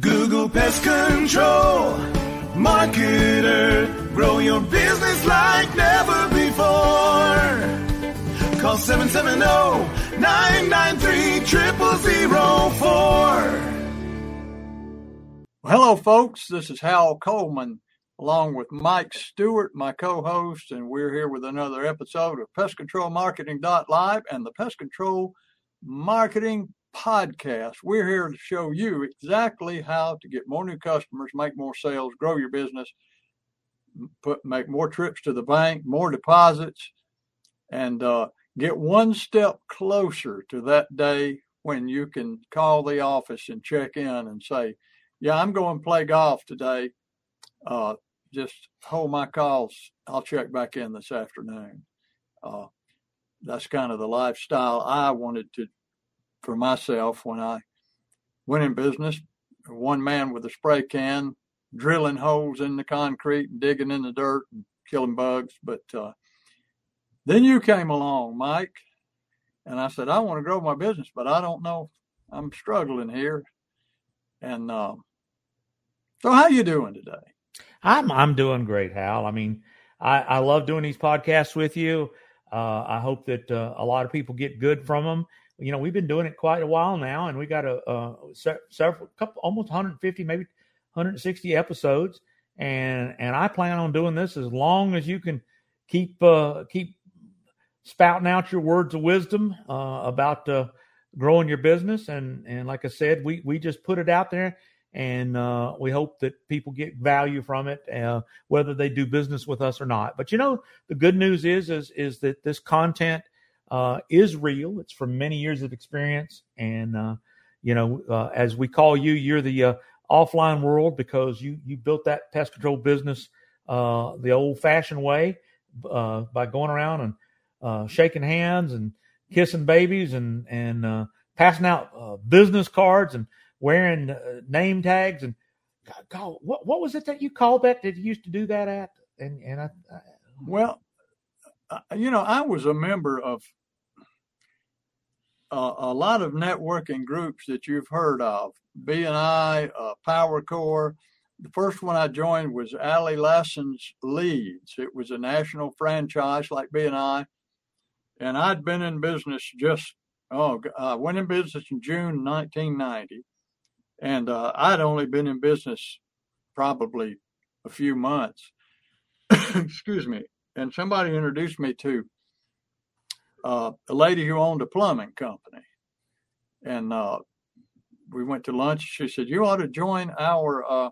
Google Pest Control. Marketer, grow your business like never before. Call 770-993-0004. Hello, folks. This is Hal Coleman along with Mike Stewart, my co-host, and we're here with another episode of Pest Control Marketing Live and the Pest Control Marketing Podcast. We're here to show you exactly how to get more new customers, make more sales, grow your business, put make more trips to the bank, more deposits, and uh, get one step closer to that day when you can call the office and check in and say, "Yeah, I'm going to play golf today." Uh, just hold my calls. I'll check back in this afternoon. Uh, that's kind of the lifestyle I wanted to for myself when I went in business. One man with a spray can, drilling holes in the concrete and digging in the dirt and killing bugs. But uh, then you came along, Mike, and I said, I want to grow my business, but I don't know. I'm struggling here. And uh, so, how you doing today? I'm I'm doing great, Hal. I mean, I, I love doing these podcasts with you. Uh, I hope that uh, a lot of people get good from them. You know, we've been doing it quite a while now, and we got a, a several, couple, almost 150, maybe 160 episodes, and and I plan on doing this as long as you can keep uh, keep spouting out your words of wisdom uh, about uh, growing your business. And and like I said, we we just put it out there and uh, we hope that people get value from it, uh, whether they do business with us or not. But you know, the good news is is is that this content uh, is real. It's from many years of experience, and uh, you know, uh, as we call you, you're the uh, offline world because you you built that pest control business the old-fashioned way by going around and shaking hands and kissing babies and and passing out business cards and wearing uh, name tags and God, God, what what was it that you called that that you used to do that at? And and I, I well, uh, you know, I was a member of a lot of networking groups that you've heard of, BNI, uh, Power Core. The first one I joined was Ali Lassen's Leads. It was a national franchise like BNI, and I'd been in business just oh, I went in business in June 1990 and uh, I'd only been in business probably a few months. Excuse me. And somebody introduced me to uh, a lady who owned a plumbing company. And uh, we went to lunch. She said, You ought to join our uh,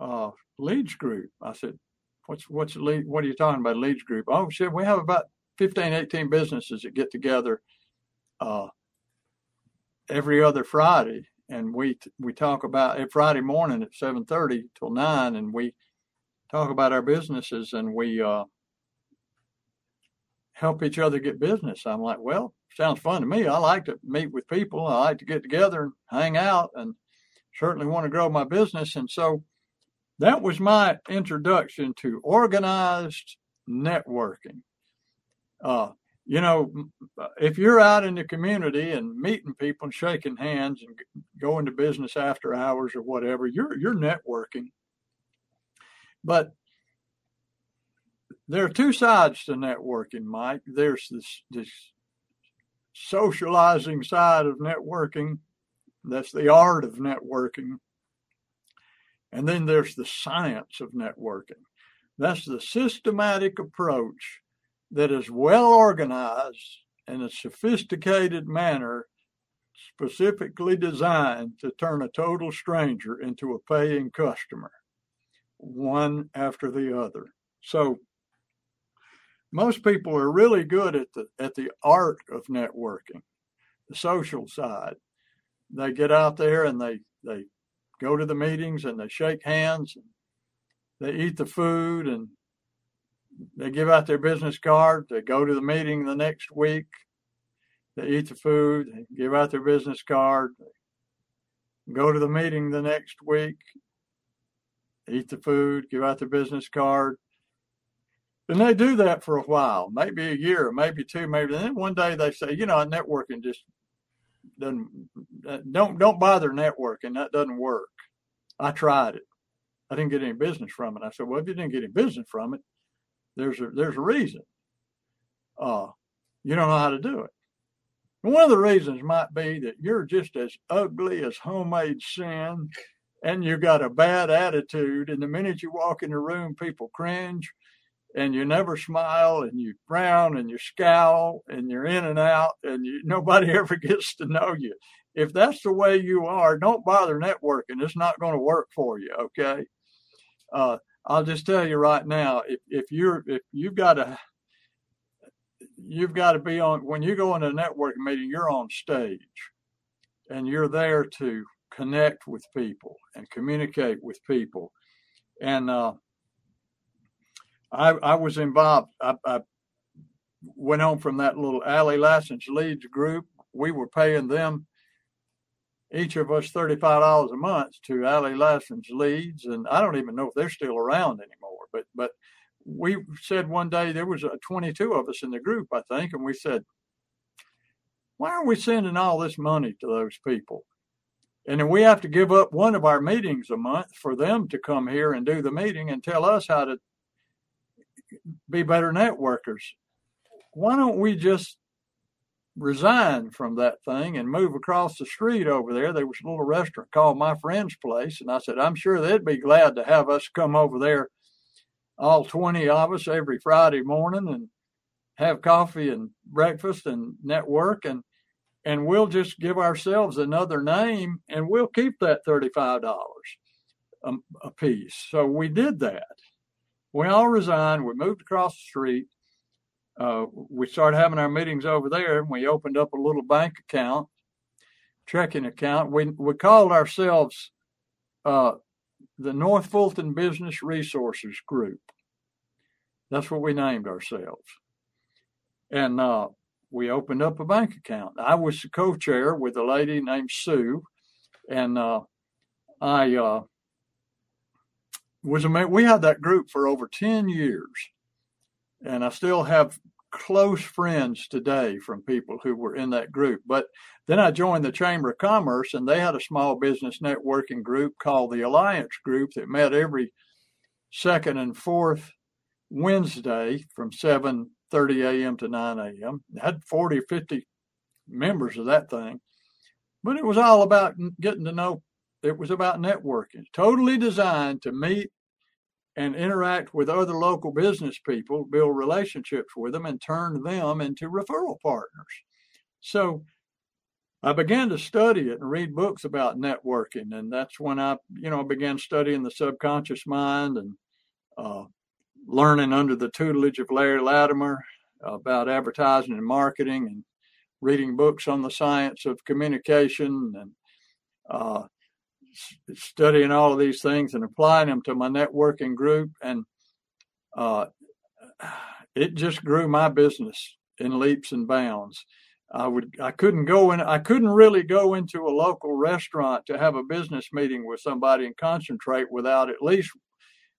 uh, leads group. I said, What's what's lead, what are you talking about, leads group? Oh, she said, We have about 15, 18 businesses that get together uh, every other Friday and we we talk about it Friday morning at seven thirty till nine, and we talk about our businesses and we uh, help each other get business. I'm like, well, sounds fun to me. I like to meet with people. I like to get together and hang out, and certainly want to grow my business. And so that was my introduction to organized networking. Uh, you know, if you're out in the community and meeting people and shaking hands and going to business after hours or whatever, you're you're networking. But there are two sides to networking, Mike. There's this this socializing side of networking. That's the art of networking. And then there's the science of networking. That's the systematic approach that is well organized in a sophisticated manner, specifically designed to turn a total stranger into a paying customer, one after the other. So, most people are really good at the at the art of networking, the social side. They get out there and they they go to the meetings and they shake hands and they eat the food and they give out their business card. They go to the meeting the next week. They eat the food. They give out their business card. Go to the meeting the next week. Eat the food. Give out their business card. And they do that for a while, maybe a year, maybe two, maybe. And then one day they say, you know, networking just doesn't uh, don't don't bother networking. That doesn't work. I tried it. I didn't get any business from it. I said, well, if you didn't get any business from it, there's a there's a reason. Uh, you don't know how to do it. And one of the reasons might be that you're just as ugly as homemade sin, and you got a bad attitude. And the minute you walk in the room, people cringe and you never smile and you frown and you scowl and you're in and out and you, nobody ever gets to know you. If that's the way you are, don't bother networking. It's not going to work for you. Okay. Uh, I'll just tell you right now, if, if you're, if you've got to, you've got to be on, when you go in a networking meeting, you're on stage and you're there to connect with people and communicate with people. And, uh, I, I was involved. I, I went home from that little Ali Lassen's leads group. We were paying them each of us thirty-five dollars a month to Ali Lassen's leads, and I don't even know if they're still around anymore. But but we said one day there was a 22 of us in the group, I think, and we said, why are we sending all this money to those people? And then we have to give up one of our meetings a month for them to come here and do the meeting and tell us how to be better networkers. Why don't we just resign from that thing and move across the street over there? There was a little restaurant called My Friend's Place. And I said, I'm sure they'd be glad to have us come over there, all 20 of us, every Friday morning and have coffee and breakfast and network. And and we'll just give ourselves another name and we'll keep that $35 a, um, a piece. So we did that we all resigned. We moved across the street. Uh, we started having our meetings over there, and we opened up a little bank account, checking account. We we called ourselves uh, the North Fulton Business Resources Group. That's what we named ourselves, and uh, we opened up a bank account. I was the co-chair with a lady named Sue, and uh, I uh, was amazing. We had that group for over 10 years, and I still have close friends today from people who were in that group. But then I joined the Chamber of Commerce, and they had a small business networking group called the Alliance Group that met every second and fourth Wednesday from 7:30 a.m. to 9 a.m. Had 40 or 50 members of that thing, but it was all about getting to know. It was about networking, totally designed to meet and interact with other local business people, build relationships with them, and turn them into referral partners. So I began to study it and read books about networking, and that's when I, you know, began studying the subconscious mind and uh, learning under the tutelage of Larry Latimer about advertising and marketing, and reading books on the science of communication and uh, studying all of these things and applying them to my networking group, and uh, it just grew my business in leaps and bounds. I would I couldn't go in I couldn't really go into a local restaurant to have a business meeting with somebody and concentrate without at least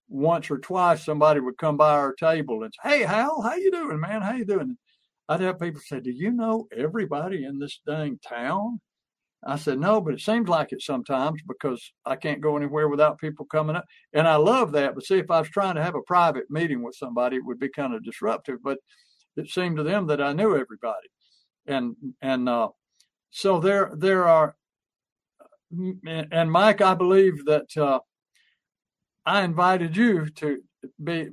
once or twice somebody would come by our table and say, Hey Hal, how you doing, man? How you doing? I'd have people say, Do you know everybody in this dang town? I said, no, but it seems like it sometimes because I can't go anywhere without people coming up. And I love that. But see, if I was trying to have a private meeting with somebody, it would be kind of disruptive. But it seemed to them that I knew everybody. And, and, uh, so there, there are, and Mike, I believe that, uh, I invited you to be,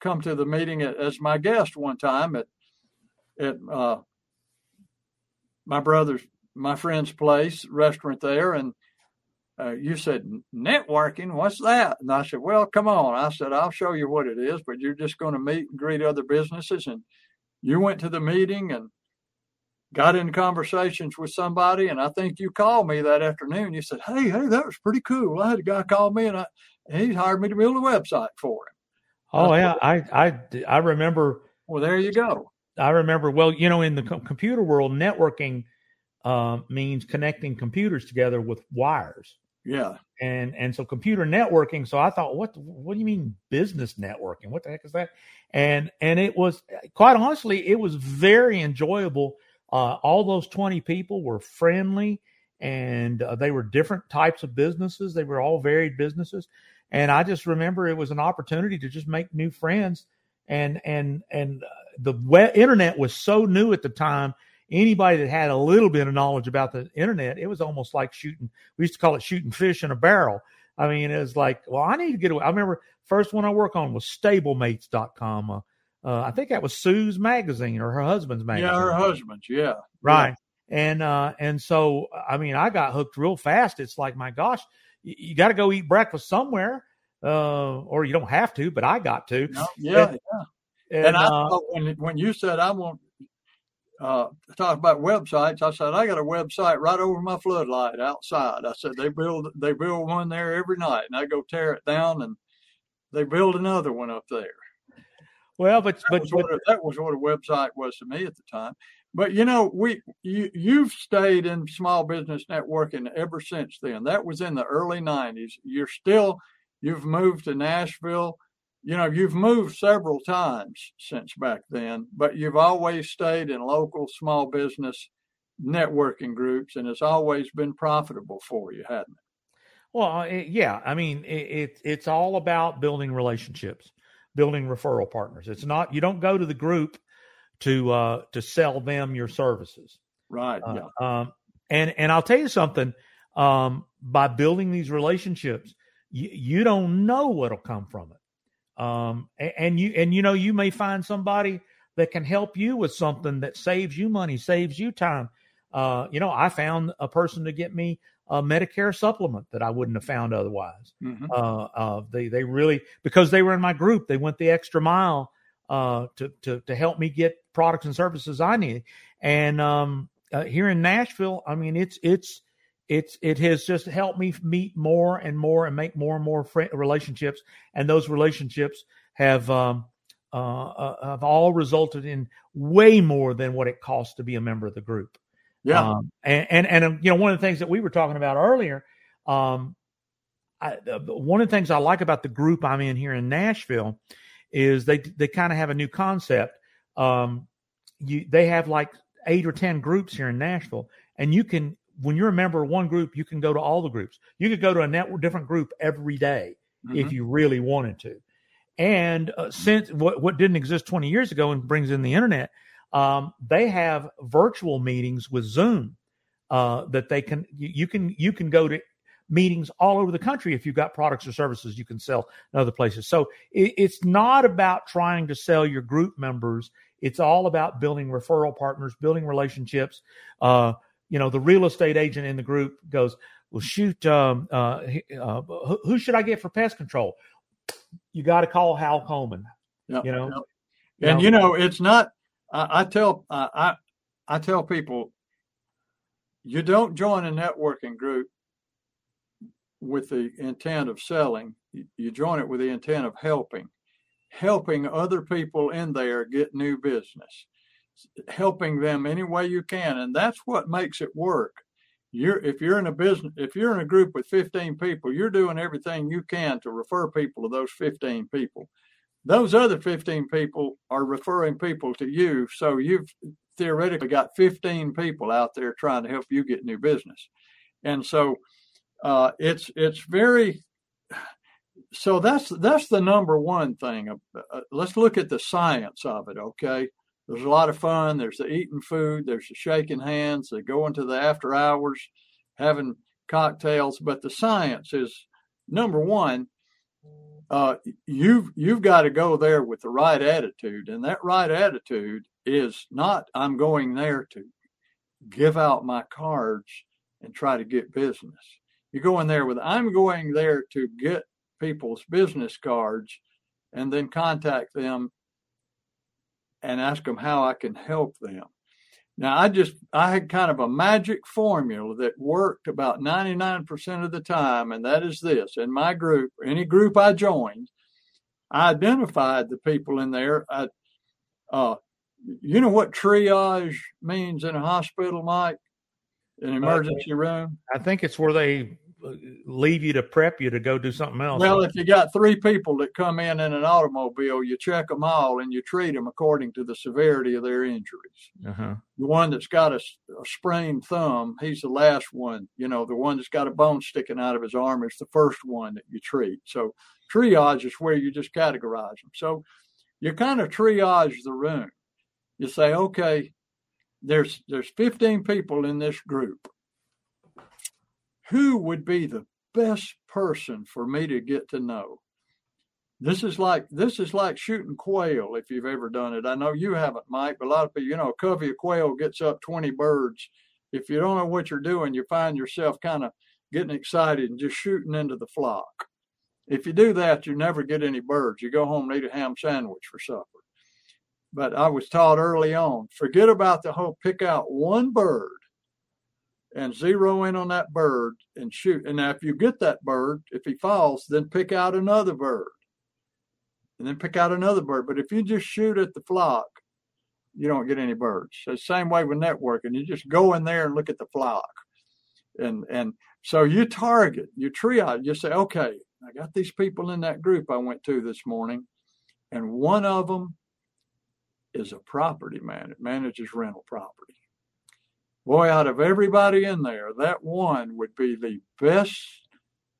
come to the meeting as my guest one time at, at, uh, my brother's my friend's place, restaurant there, and uh, you said networking. What's that? And I said, well, come on. I said, I'll show you what it is, but you're just going to meet and greet other businesses. And you went to the meeting and got in conversations with somebody. And I think you called me that afternoon. You said, hey, hey, that was pretty cool. I had a guy call me and, I, he hired me to build a website for him. Oh I yeah, I I I remember. Well, there you go. I remember. Well, you know, in the computer world, networking uh, means connecting computers together with wires. Yeah. And and so computer networking. So I thought, what what do you mean business networking? What the heck is that? And and it was quite honestly, it was very enjoyable Uh, all those 20 people were friendly and uh, they were different types of businesses. They were all varied businesses. And I just remember it was an opportunity to just make new friends. And, and, and uh, the web, internet was so new at the time. Anybody that had a little bit of knowledge about the internet, it was almost like shooting. We used to call it shooting fish in a barrel. I mean, it was like, well, I need to get away. I remember first one I worked on was stablemates.com. Uh, uh, I think that was Sue's magazine or her husband's magazine. Yeah, her husband's. Yeah. Right. Yeah. And, uh, and so, I mean, I got hooked real fast. It's like, my gosh, you, you got to go eat breakfast somewhere. Uh, or you don't have to, but I got to. No, yeah. And, yeah. And, and I uh, when, when you said I want uh, talk about websites. I said I got a website right over my floodlight outside. I said they build they build one there every night, and I go tear it down, and they build another one up there. Well, but that but, was but what, that was what a website was to me at the time. But you know, we you you've stayed in small business networking ever since then. That was in the early '90s. You're still you've moved to Nashville you know, you've moved several times since back then, but you've always stayed in local small business networking groups, and it's always been profitable for you, hasn't it? Well, it, yeah. I mean, it, it, it's all about building relationships, building referral partners. It's not you don't go to the group to uh, to sell them your services, right? Uh, yeah. Um, and and I'll tell you something. Um, by building these relationships, you, you don't know what'll come from it. Um, and you and you know you may find somebody that can help you with something that saves you money, saves you time. Uh, you know, I found a person to get me a Medicare supplement that I wouldn't have found otherwise. Mm-hmm. Uh, uh, they they really because they were in my group, they went the extra mile uh, to to to help me get products and services I need. And um, uh, here in Nashville, I mean, it's it's it's it has just helped me meet more and more and make more and more friend, relationships, and those relationships have um, uh, uh, have all resulted in way more than what it costs to be a member of the group. Yeah, um, and and and um, you know one of the things that we were talking about earlier. Um, I, one of the things I like about the group I'm in here in Nashville is they they kind of have a new concept. Um, you they have like eight or ten groups here in Nashville, and you can when you're a member of one group, you can go to all the groups. You could go to a network, different group every day mm-hmm. if you really wanted to. And uh, since what, what didn't exist 20 years ago and brings in the internet, um, they have virtual meetings with Zoom uh, that they can you, can you can go to meetings all over the country if you've got products or services you can sell in other places. So it, it's not about trying to sell your group members. It's all about building referral partners, building relationships, uh, you know, the real estate agent in the group goes, well, shoot, um, uh, uh, who should I get for pest control? You got to call Hal Coleman. Yep, you know, yep. and you know, it's not. I, I tell I I tell people, you don't join a networking group with the intent of selling. You join it with the intent of helping, helping other people in there get new business helping them any way you can and that's what makes it work. You're if you're in a business if you're in a group with 15 people you're doing everything you can to refer people to those 15 people. Those other 15 people are referring people to you so you've theoretically got 15 people out there trying to help you get new business. And so uh, it's it's very so that's that's the number one thing uh, let's look at the science of it okay there's a lot of fun. There's the eating food. There's the shaking hands. The going to the after hours, having cocktails. But the science is number one. Uh, you've you've got to go there with the right attitude, and that right attitude is not I'm going there to give out my cards and try to get business. You go in there with I'm going there to get people's business cards and then contact them and ask them how I can help them. Now, I just, I had kind of a magic formula that worked about 99% of the time, and that is this. In my group, any group I joined, I identified the people in there. I, uh, you know what triage means in a hospital, Mike? In an emergency uh, room? I think it's where they leave you to prep you to go do something else. Well, if you got three people that come in in an automobile, you check them all and you treat them according to the severity of their injuries. uh-huh. The one that's got a, a sprained thumb, he's the last one. You know, the one that's got a bone sticking out of his arm is the first one that you treat. So triage is where you just categorize them. So you kind of triage the room. You say, okay, there's there's 15 people in this group who would be the best person for me to get to know? This is like this is like shooting quail if you've ever done it. I know you haven't mike but a lot of people you know a covey of quail gets up 20 birds. If you don't know what you're doing you find yourself kind of getting excited and just shooting into the flock. If you do that you never get any birds. You go home and eat a ham sandwich for supper. But i was taught early on forget about the whole pick out one bird and zero in on that bird and shoot. And now, if you get that bird, if he falls, then pick out another bird and then pick out another bird. But if you just shoot at the flock, you don't get any birds. So same way with networking. You just go in there and look at the flock. And and so you target, you triage, you say, okay, I got these people in that group I went to this morning, and one of them is a property man. It manages rental property boy, out of everybody in there, that one would be the best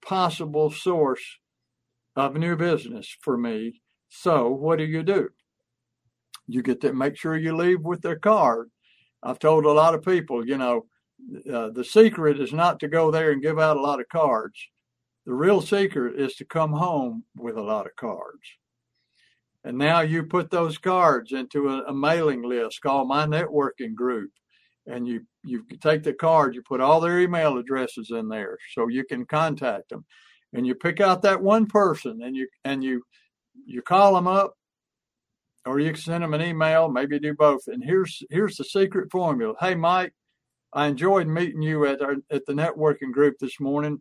possible source of new business for me. So, what do you do? You get to make sure you leave with their card. I've told a lot of people, you know, uh, the secret is not to go there and give out a lot of cards. The real secret is to come home with a lot of cards. And now you put those cards into a, a mailing list called My Networking Group and you you take the card, you put all their email addresses in there so you can contact them, and you pick out that one person and you and you you call them up, or you send them an email, maybe do both. And here's here's the secret formula. Hey Mike, I enjoyed meeting you at our at the networking group this morning.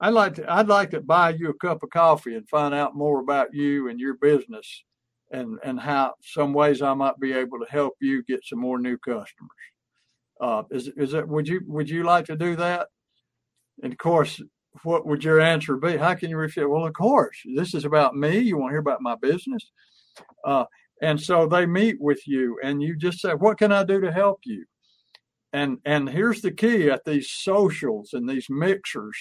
I'd like to I'd like to buy you a cup of coffee and find out more about you and your business and and how some ways I might be able to help you get some more new customers. Uh, is is it? Would you would you like to do that? And of course, what would your answer be? How can you refute? Well, of course, this is about me. You want to hear about my business, uh, and so they meet with you, and you just say, "What can I do to help you?" And and here's the key at these socials and these mixers,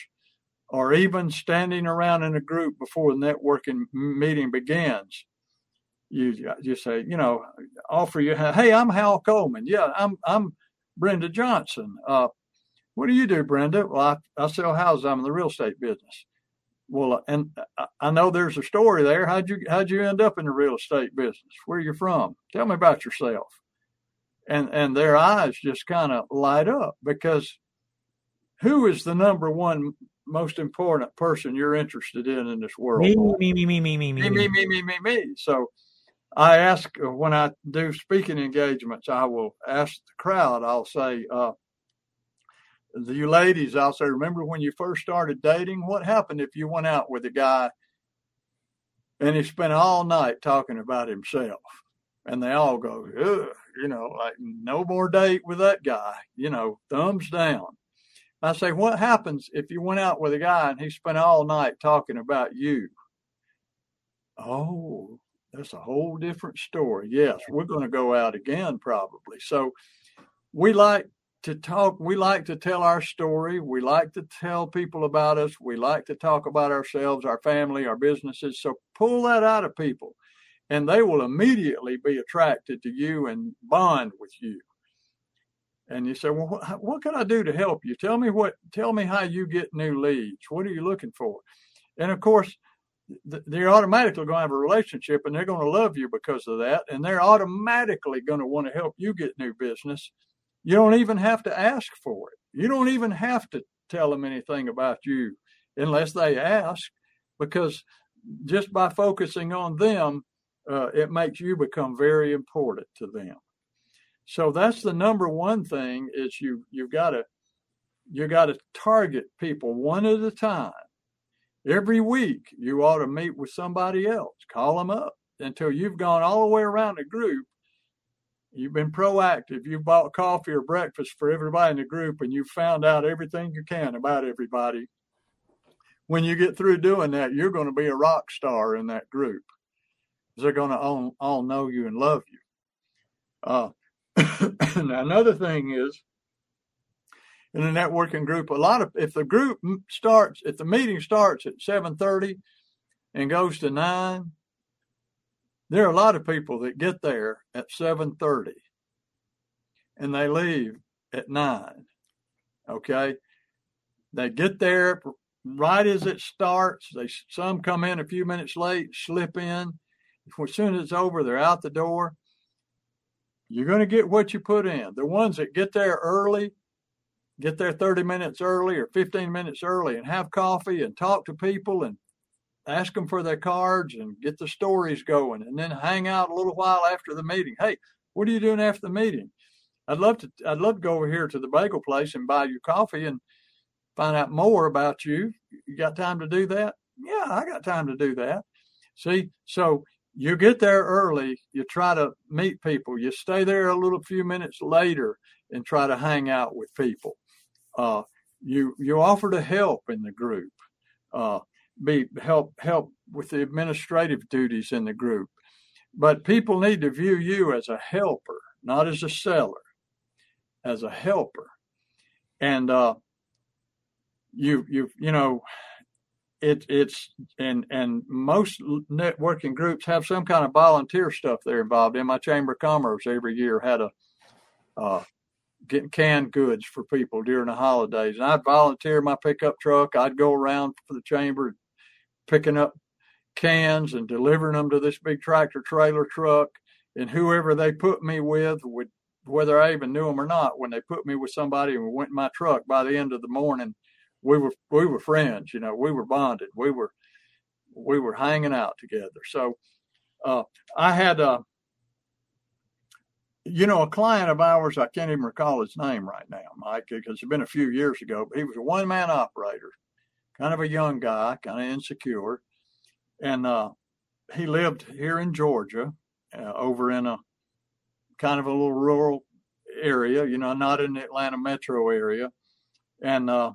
or even standing around in a group before the networking meeting begins. You just say, you know, offer you, hey, I'm Hal Coleman. Yeah, I'm I'm Brenda Johnson. Uh, what do you do, Brenda? Well, I, I sell houses. I'm in the real estate business. Well, uh, and I know there's a story there. How'd you how'd you end up in the real estate business? Where are you from? Tell me about yourself. And and their eyes just kind of light up because who is the number one most important person you're interested in in this world? Me, me, me, me, me, me, me, me, me, me, me, me. So I ask uh, when I do speaking engagements, I will ask the crowd, I'll say, uh, you ladies, I'll say, remember when you first started dating? What happened if you went out with a guy and he spent all night talking about himself? And they all go, you know, like no more date with that guy, you know, thumbs down. I say, what happens if you went out with a guy and he spent all night talking about you? Oh, that's a whole different story. Yes, we're going to go out again probably. So we like to talk, we like to tell our story. We like to tell people about us. We like to talk about ourselves, our family, our businesses. So pull that out of people and they will immediately be attracted to you and bond with you. And you say, well, what, what can I do to help you? Tell me what, tell me how you get new leads. What are you looking for? And of course, they're automatically going to have a relationship and they're going to love you because of that. And they're automatically going to want to help you get new business. You don't even have to ask for it. You don't even have to tell them anything about you unless they ask, because just by focusing on them, uh, it makes you become very important to them. So that's the number one thing is you you've got to you got to target people one at a time Every week, you ought to meet with somebody else, call them up until you've gone all the way around the group. You've been proactive. You've bought coffee or breakfast for everybody in the group and you've found out everything you can about everybody. when you get through doing that, you're going to be a rock star in that group. They're going to all, all know you and love you. Uh, another thing is in a networking group, a lot of if the group starts, if the meeting starts at seven thirty and goes to nine, there are a lot of people that get there at seven thirty and they leave at nine. Okay, they get there right as it starts. They some come in a few minutes late, slip in. As soon as it's over, they're out the door. You're going to get what you put in. The ones that get there early, get there 30 minutes early or 15 minutes early and have coffee and talk to people and ask them for their cards and get the stories going and then hang out a little while after the meeting. Hey, what are you doing after the meeting? I'd love to I'd love to go over here to the bagel place and buy you coffee and find out more about you. You got time to do that? Yeah, I got time to do that. See, so you get there early, you try to meet people, you stay there a little few minutes later and try to hang out with people. Uh, you you offer to help in the group, uh, be help help with the administrative duties in the group, but people need to view you as a helper, not as a seller, as a helper, and uh, you you you know it, it's and and most networking groups have some kind of volunteer stuff they're involved in. My chamber of commerce every year had a uh, canned goods for people during the holidays, and I'd volunteer my pickup truck. I'd go around for the chamber, picking up cans and delivering them to this big tractor trailer truck, and whoever they put me with would. Whether I even knew them or not, when they put me with somebody and we went in my truck, by the end of the morning, we were we were friends. You know, we were bonded. We were we were hanging out together. So uh, I had a you know a client of ours. I can't even recall his name right now, Mike, because it's been a few years ago. But he was a one man operator, kind of a young guy, kind of insecure, and uh, he lived here in Georgia, uh, over in a kind of a little rural area. You know, not in the Atlanta metro area, and uh,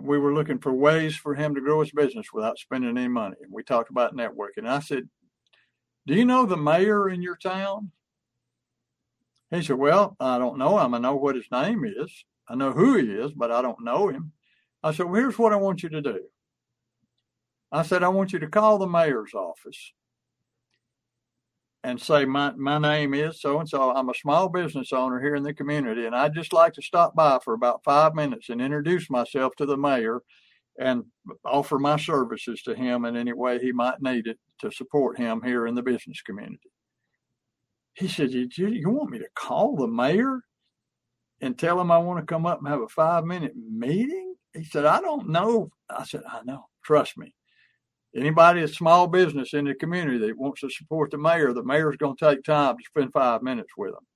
we were looking for ways for him to grow his business without spending any money. And we talked about networking. And I said, Do you know the mayor in your town? He said, Well, I don't know him. I know what his name is. I know who he is, but I don't know him. I said, Well, here's what I want you to do. I said, I want you to call the mayor's office and say my my name is so and so. I'm a small business owner here in the community, and I'd just like to stop by for about five minutes and introduce myself to the mayor and offer my services to him in any way he might need it to support him here in the business community. He said, "You, you want me to call the mayor and tell him I want to come up and have a five minute meeting?" He said, "I don't know." I said, "I know. Trust me." anybody a small business in the community that wants to support the mayor, the mayor's going to take time to spend five minutes with them.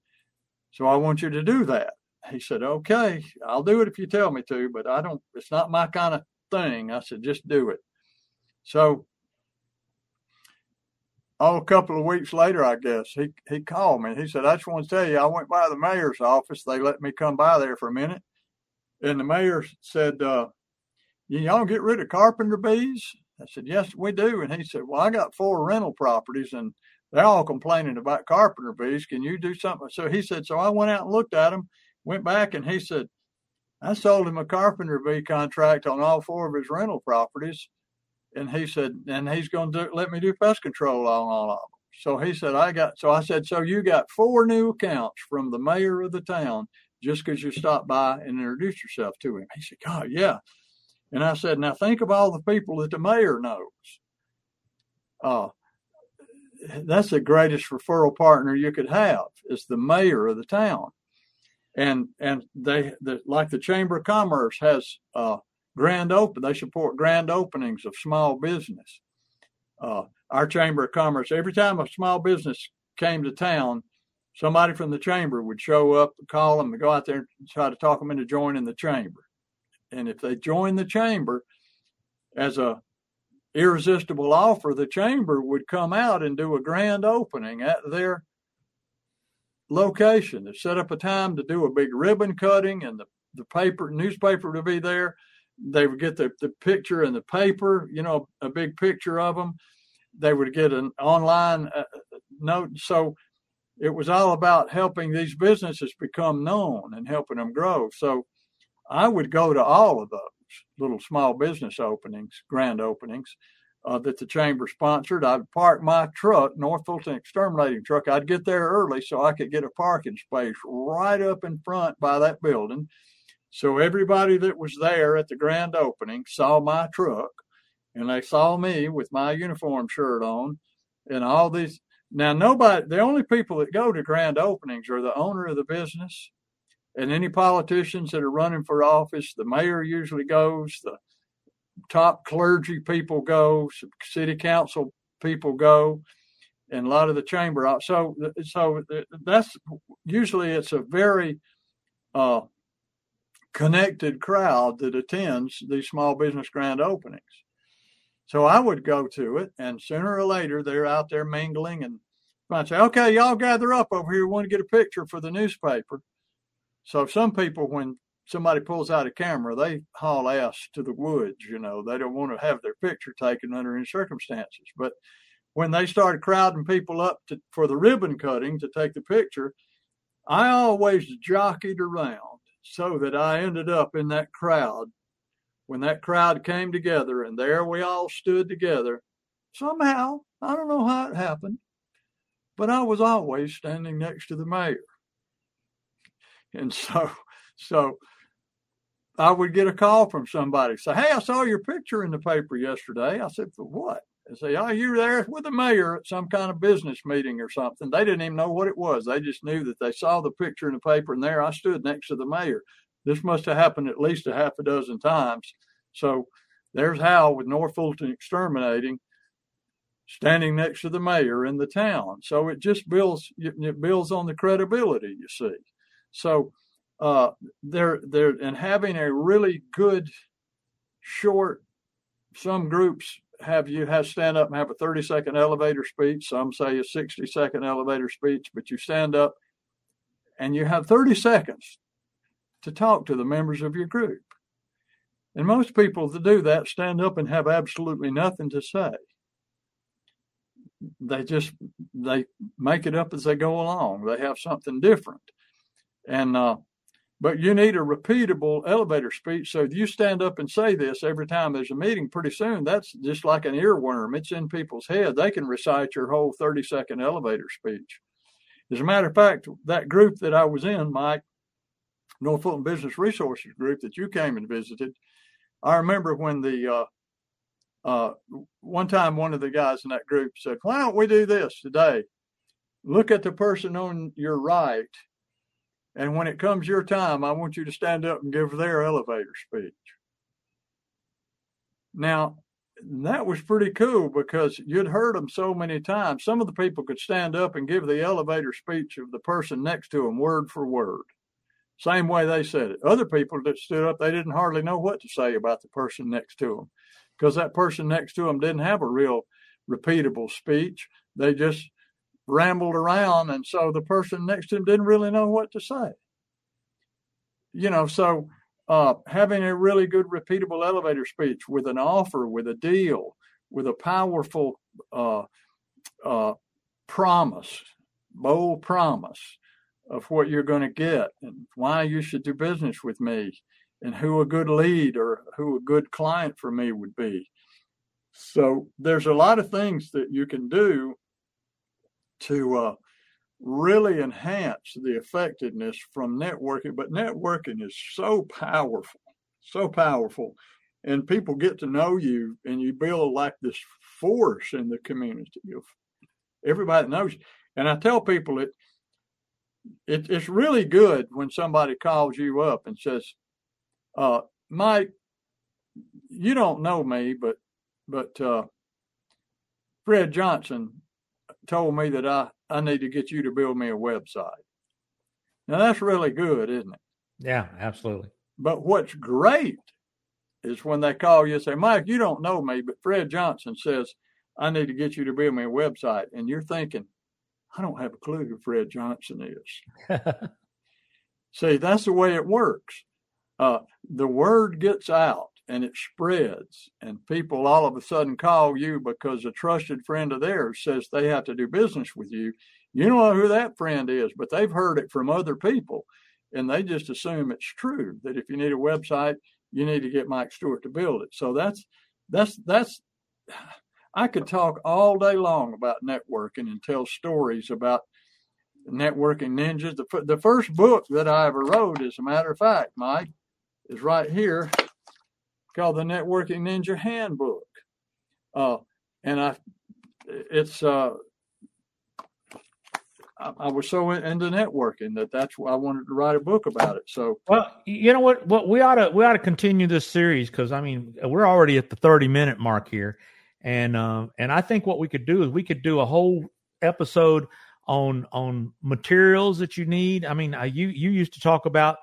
So I want you to do that. He said, okay, I'll do it if you tell me to, but I don't, it's not my kind of thing. I said, just do it. So, oh, a couple of weeks later, I guess he, he called me. He said, I just want to tell you, I went by the mayor's office. They let me come by there for a minute. And the mayor said, uh, y'all get rid of carpenter bees? I said, Yes, we do. And he said, Well, I got four rental properties and they're all complaining about carpenter bees. Can you do something? So he said, So I went out and looked at them, went back, and he said, I sold him a carpenter bee contract on all four of his rental properties. And he said, and he's going to let me do pest control on all of them. So he said, I got, so I said, so you got four new accounts from the mayor of the town just because you stopped by and introduced yourself to him. He said, God, yeah. And I said, now think of all the people that the mayor knows. Uh, that's the greatest referral partner you could have is the mayor of the town. And and they the, like the Chamber of Commerce has uh, grand open. They support grand openings of small business. Uh, our Chamber of Commerce, every time a small business came to town, somebody from the chamber would show up, call them, and go out there and try to talk them into joining the chamber and if they join the chamber as a irresistible offer, the chamber would come out and do a grand opening at their location. They set up a time to do a big ribbon cutting, and the, the paper newspaper to be there. they would get the, the picture in the paper, you know, a big picture of them. They would get an online uh, note. So it was all about helping these businesses become known and helping them grow. So I would go to all of those little small business openings, grand openings uh, that the chamber sponsored. I'd park my truck, North Fulton exterminating truck. I'd get there early so I could get a parking space right up in front by that building. So everybody that was there at the grand opening saw my truck and they saw me with my uniform shirt on and all these. Now, nobody, the only people that go to grand openings are the owner of the business and any politicians that are running for office. The mayor usually goes, the top clergy people go, city council people go, and a lot of the chamber. So, so that's usually it's a very uh, connected crowd that attends these small business grand openings. So I would go to it, and sooner or later they're out there mingling, and I'd say, "Okay, y'all gather up over here. We want to get a picture for the newspaper." So some people, when somebody pulls out a camera, they haul ass to the woods. You know, they don't want to have their picture taken under any circumstances. But when they started crowding people up to, for the ribbon cutting to take the picture, I always jockeyed around so that I ended up in that crowd. When that crowd came together and there we all stood together, somehow, I don't know how it happened, but I was always standing next to the mayor. And so, so I would get a call from somebody say, Hey, I saw your picture in the paper yesterday. I said, For what? They say, Oh, you were there with the mayor at some kind of business meeting or something. They didn't even know what it was. They just knew that they saw the picture in the paper and there I stood next to the mayor. This must have happened at least a half a dozen times. So there's Hal with North Fulton Exterminating standing next to the mayor in the town. So it just builds it builds on the credibility, you see. So uh, they're they're and having a really good short. Some groups have you have stand up and have a 30 second elevator speech. Some say a 60 second elevator speech, but you stand up and you have 30 seconds to talk to the members of your group. And most people that do that stand up and have absolutely nothing to say. They just they make it up as they go along. They have something different. And uh, but you need a repeatable elevator speech. So if you stand up and say this every time there's a meeting, pretty soon that's just like an earworm. It's in people's head. They can recite your whole 30 second elevator speech. As a matter of fact, that group that I was in, Mike, North Fulton Business Resources Group that you came and visited, I remember when the uh, uh, one time one of the guys in that group said, "Why don't we do this today? Look at the person on your right and when it comes your time, I want you to stand up and give their elevator speech. Now, that was pretty cool because you'd heard them so many times. Some of the people could stand up and give the elevator speech of the person next to them word for word, same way they said it. Other people that stood up, they didn't hardly know what to say about the person next to them because that person next to them didn't have a real repeatable speech. They just rambled around, and so the person next to him didn't really know what to say. You know, so uh, having a really good repeatable elevator speech with an offer, with a deal, with a powerful uh, uh, promise, bold promise of what you're going to get and why you should do business with me and who a good lead or who a good client for me would be. So there's a lot of things that you can do to uh, really enhance the effectiveness from networking. But networking is so powerful, so powerful. And people get to know you and you build like this force in the community of everybody knows you. And I tell people it, it it's really good when somebody calls you up and says, uh, Mike, you don't know me, but but uh, Fred Johnson told me that I, I need to get you to build me a website. Now that's really good, isn't it? Yeah, absolutely. But what's great is when they call you and say, Mike, you don't know me, but Fred Johnson says, I need to get you to build me a website. And you're thinking, I don't have a clue who Fred Johnson is. See, that's the way it works. Uh, the word gets out and it spreads and people all of a sudden call you because a trusted friend of theirs says they have to do business with you. You don't know who that friend is but they've heard it from other people and they just assume it's true that if you need a website you need to get mike stewart to build it. So that's that's that's i could talk all day long about networking and tell stories about networking ninjas. The, the first book that i ever wrote as a matter of fact mike is right here called the Networking Ninja Handbook. Uh, and I, it's, uh, I, I, was so into networking that that's why I wanted to write a book about it. So, well, you know what? What we ought to we ought to continue this series because I mean we're already at the thirty minute mark here, and uh, and I think what we could do is we could do a whole episode on on materials that you need. I mean, you you used to talk about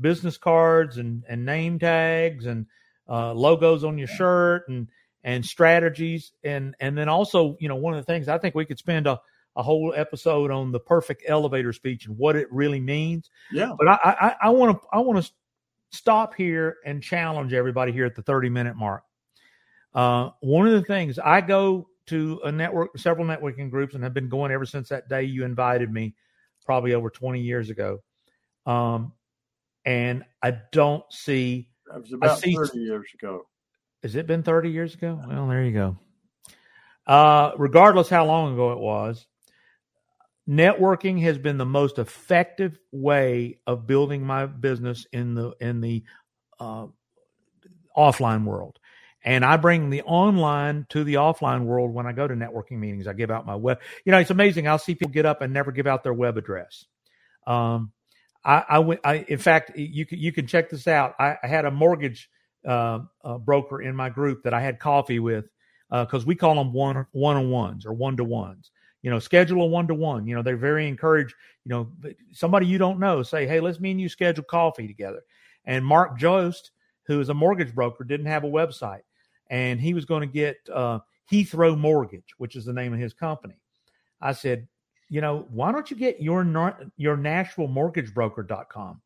business cards and and name tags and uh, logos on your shirt and and strategies and and then also you know one of the things I think we could spend a, a whole episode on the perfect elevator speech and what it really means. Yeah. But I I want to I want to stop here and challenge everybody here at the 30 minute mark. Uh, one of the things I go to a network, several networking groups, and have been going ever since that day you invited me, probably over 20 years ago. Um, and I don't see that was about see, 30 years ago. Has it been 30 years ago? Well, there you go. Uh, regardless how long ago it was, networking has been the most effective way of building my business in the in the uh, offline world. And I bring the online to the offline world when I go to networking meetings. I give out my web. You know, it's amazing. I'll see people get up and never give out their web address. Um, I, I went. I, in fact, you can you can check this out. I, I had a mortgage uh, uh, broker in my group that I had coffee with because uh, we call them one one on ones or one to ones. You know, schedule a one to one. You know, they're very encouraged. You know, somebody you don't know say, "Hey, let's me and you schedule coffee together." And Mark Jost, who is a mortgage broker, didn't have a website, and he was going to get uh, Heathrow Mortgage, which is the name of his company. I said, you know, why don't you get your your NashvilleMortgageBroker.com?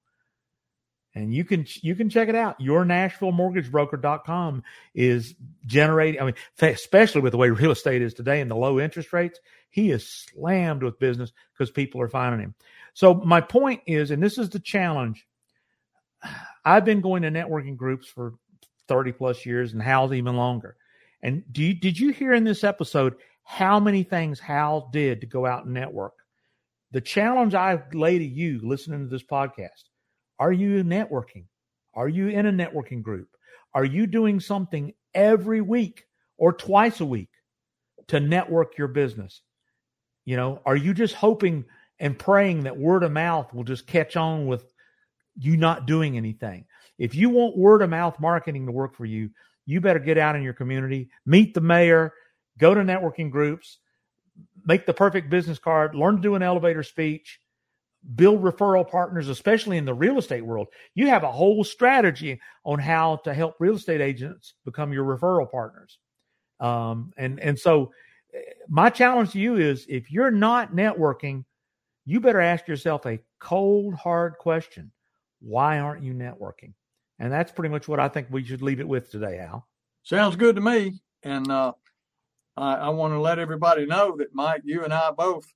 And you can you can check it out. Your NashvilleMortgageBroker.com is generating. I mean, especially with the way real estate is today and the low interest rates, he is slammed with business because people are finding him. So my point is, and this is the challenge. I've been going to networking groups for 30 plus years and Hal's even longer. And do you, did you hear in this episode how many things Hal did to go out and network. The challenge I lay to you listening to this podcast are you networking? Are you in a networking group? Are you doing something every week or twice a week to network your business? You know, are you just hoping and praying that word of mouth will just catch on with you not doing anything? If you want word of mouth marketing to work for you, you better get out in your community, meet the mayor, go to networking groups, make the perfect business card, learn to do an elevator speech, build referral partners, especially in the real estate world. You have a whole strategy on how to help real estate agents become your referral partners. Um, and and so eh, my challenge to you is if you're not networking, you better ask yourself a cold, hard question. Why aren't you networking? And that's pretty much what I think we should leave it with today, Al. Sounds good to me. And uh, I, I want to let everybody know that Mike, you and I both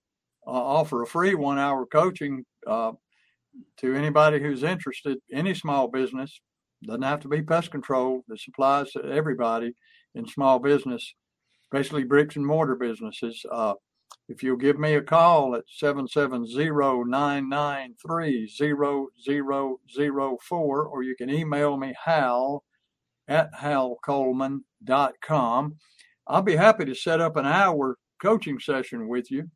uh, offer a free one hour coaching uh, to anybody who's interested, any small business. Doesn't have to be pest control. This applies to everybody in small business, especially bricks and mortar businesses. Uh, if you'll give me a call at 770-993-0004, or you can email me hal at halcoleman.com. I'll be happy to set up an hour coaching session with you.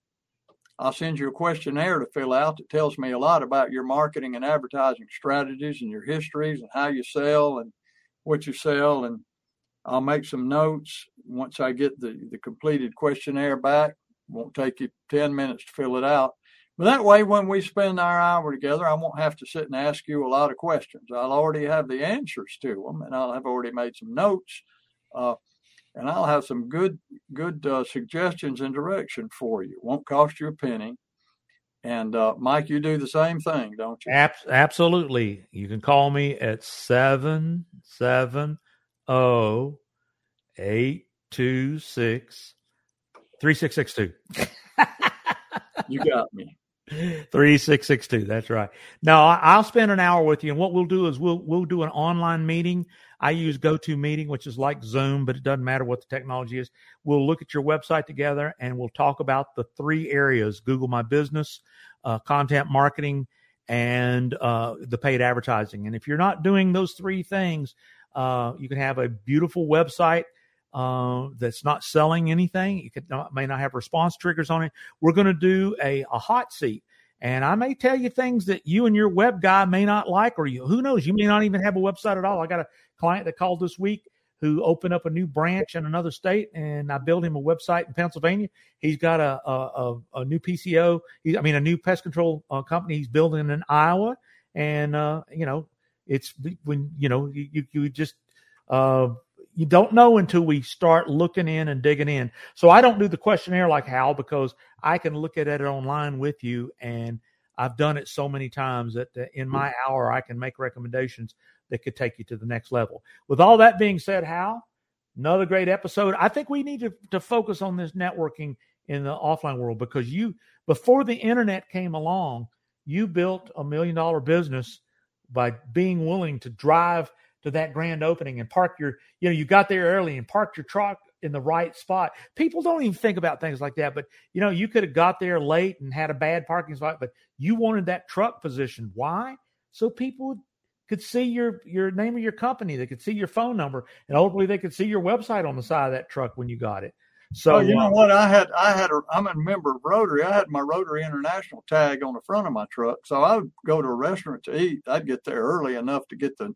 I'll send you a questionnaire to fill out that tells me a lot about your marketing and advertising strategies and your histories and how you sell and what you sell. And I'll make some notes once I get the, the completed questionnaire back. Won't take you 10 minutes to fill it out. But that way, when we spend our hour together, I won't have to sit and ask you a lot of questions. I'll already have the answers to them, and I'll have already made some notes. Uh, and I'll have some good good uh, suggestions and direction for you. Won't cost you a penny. And uh, Mike, you do the same thing, don't you? absolutely. You can call me at seven seven zero eight two six three six six two. You got me. 3662 that's right. Now i'll spend an hour with you and what we'll do is we'll we'll do an online meeting. I use GoToMeeting which is like zoom but it doesn't matter what the technology is. We'll look at your website together and we'll talk about the three areas google my business uh, content marketing and uh, the paid advertising. And if you're not doing those three things uh, you can have a beautiful website uh, that's not selling anything. You could not, may not have response triggers on it. We're going to do a, a hot seat. And I may tell you things that you and your web guy may not like, or you, who knows, you may not even have a website at all. I got a client that called this week who opened up a new branch in another state, and I built him a website in Pennsylvania. He's got a a, a new PCO, he, I mean, a new pest control uh, company he's building in Iowa, and uh, you know, it's when you know you you just uh, you don't know until we start looking in and digging in. So I don't do the questionnaire like Hal because I can look at it online with you, and I've done it so many times that in my hour I can make recommendations that could take you to the next level. With all that being said, Hal, another great episode. I think we need to, to focus on this networking in the offline world because you before the internet came along, you built a million dollar business by being willing to drive to that grand opening and park your, you know, you got there early and parked your truck in the right spot. People don't even think about things like that. But, you know, you could have got there late and had a bad parking spot, but you wanted that truck position. Why? So people could see your your name of your company. They could see your phone number, and hopefully they could see your website on the side of that truck when you got it. So oh, you know what? I had I had a I'm a member of Rotary. I had my Rotary International tag on the front of my truck, so I would go to a restaurant to eat. I'd get there early enough to get the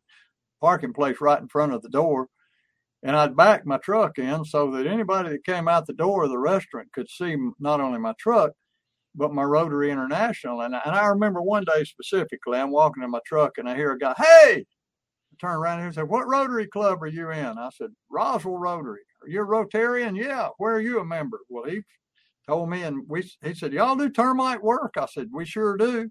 parking place right in front of the door. And I'd back my truck in so that anybody that came out the door of the restaurant could see not only my truck, but my Rotary International. And, and I remember one day specifically, I'm walking in my truck and I hear a guy, hey, I turn around and said, what Rotary Club are you in? I said, Roswell Rotary. Are you a Rotarian? Yeah. Where are you a member? Well, he told me and we, he said, y'all do termite work? I said, we sure do.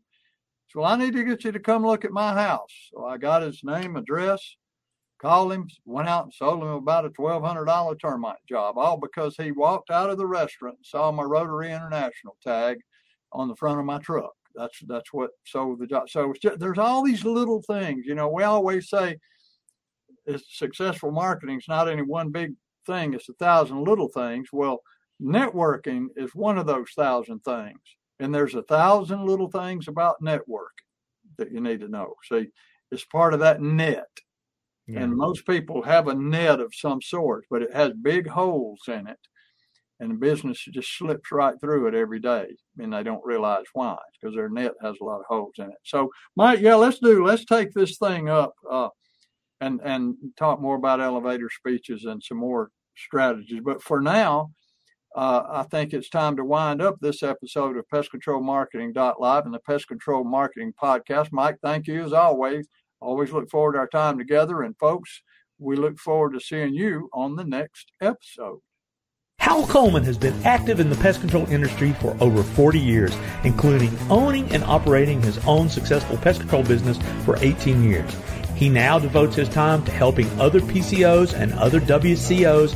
Well, I need to get you to come look at my house. So I got his name, address, called him, went out and sold him about a twelve hundred dollar termite job, all because he walked out of the restaurant and saw my Rotary International tag on the front of my truck. That's that's what sold the job. So just, there's all these little things. You know, we always say successful marketing is not any one big thing; it's a thousand little things. Well, networking is one of those thousand things. And there's a thousand little things about network that you need to know. See, it's part of that net. Yeah. And most people have a net of some sort, but it has big holes in it. And the business just slips right through it every day. And they don't realize why, because their net has a lot of holes in it. So, Mike, yeah, let's do, let's take this thing up uh, and, and talk more about elevator speeches and some more strategies. But for now, uh, I think it's time to wind up this episode of Pest Control Marketing Live and the Pest Control Marketing Podcast. Mike, thank you as always. Always look forward to our time together. And folks, we look forward to seeing you on the next episode. Hal Coleman has been active in the pest control industry for over 40 years, including owning and operating his own successful pest control business for 18 years. He now devotes his time to helping other PCOs and other WCOs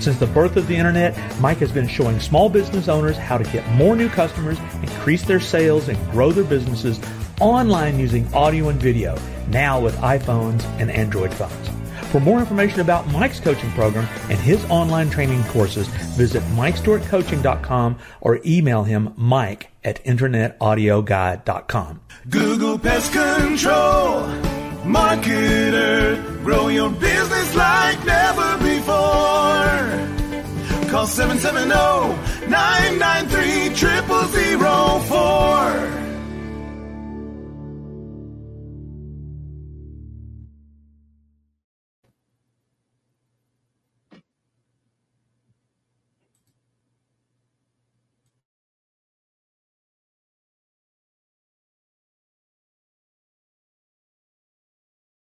Since the birth of the internet, Mike has been showing small business owners how to get more new customers, increase their sales, and grow their businesses online using audio and video, now with iPhones and Android phones. For more information about Mike's coaching program and his online training courses, visit MikeStewartCoaching.com or email him mike at InternetAudioGuy.com. Google Pest Control, marketer, grow your business like never before. Call 770-993-0004.